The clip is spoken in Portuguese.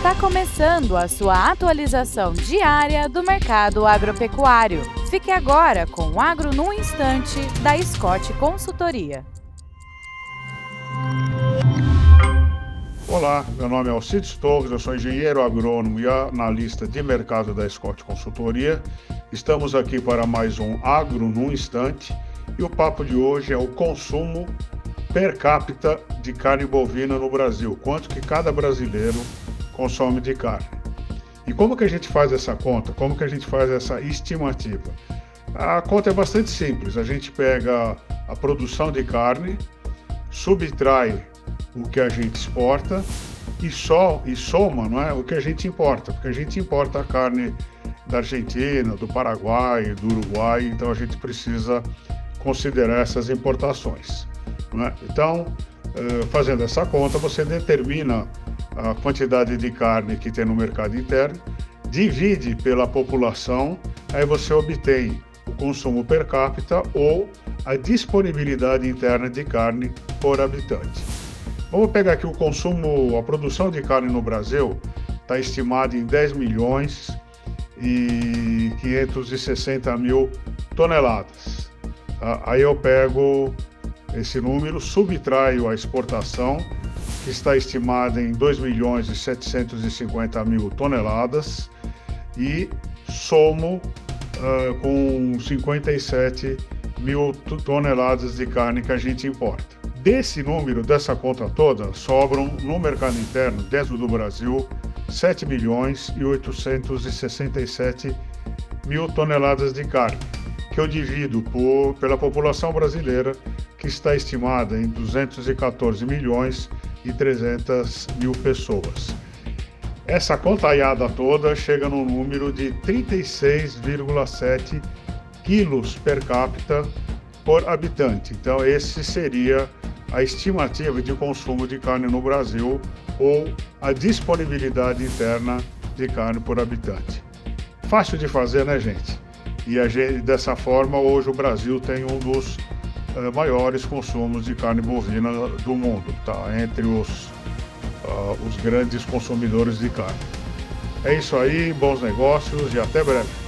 Está começando a sua atualização diária do mercado agropecuário. Fique agora com o Agro no Instante, da Scott Consultoria. Olá, meu nome é Alcides Torres, eu sou engenheiro agrônomo e analista de mercado da Scott Consultoria. Estamos aqui para mais um Agro no Instante e o papo de hoje é o consumo per capita de carne bovina no Brasil, quanto que cada brasileiro consome de carne. E como que a gente faz essa conta? Como que a gente faz essa estimativa? A conta é bastante simples. A gente pega a produção de carne, subtrai o que a gente exporta e só e soma, não é, o que a gente importa, porque a gente importa a carne da Argentina, do Paraguai, do Uruguai, então a gente precisa considerar essas importações. É? Então, eh, fazendo essa conta, você determina a quantidade de carne que tem no mercado interno, divide pela população, aí você obtém o consumo per capita ou a disponibilidade interna de carne por habitante. Vamos pegar aqui o consumo, a produção de carne no Brasil está estimada em 10 milhões e 560 mil toneladas. Tá? Aí eu pego esse número, subtraio a exportação, que está estimada em 2 milhões e 750 mil toneladas, e somo uh, com 57 mil toneladas de carne que a gente importa. Desse número, dessa conta toda, sobram no mercado interno, dentro do Brasil, 7 milhões e 867 mil toneladas de carne, que eu divido por, pela população brasileira, que está estimada em 214 milhões e 300 mil pessoas. Essa contaiada toda chega no número de 36,7 quilos per capita por habitante. Então, esse seria a estimativa de consumo de carne no Brasil ou a disponibilidade interna de carne por habitante. Fácil de fazer, né, gente? E gente, dessa forma, hoje o Brasil tem um dos uh, maiores consumos de carne bovina do mundo, tá? entre os, uh, os grandes consumidores de carne. É isso aí, bons negócios e até breve.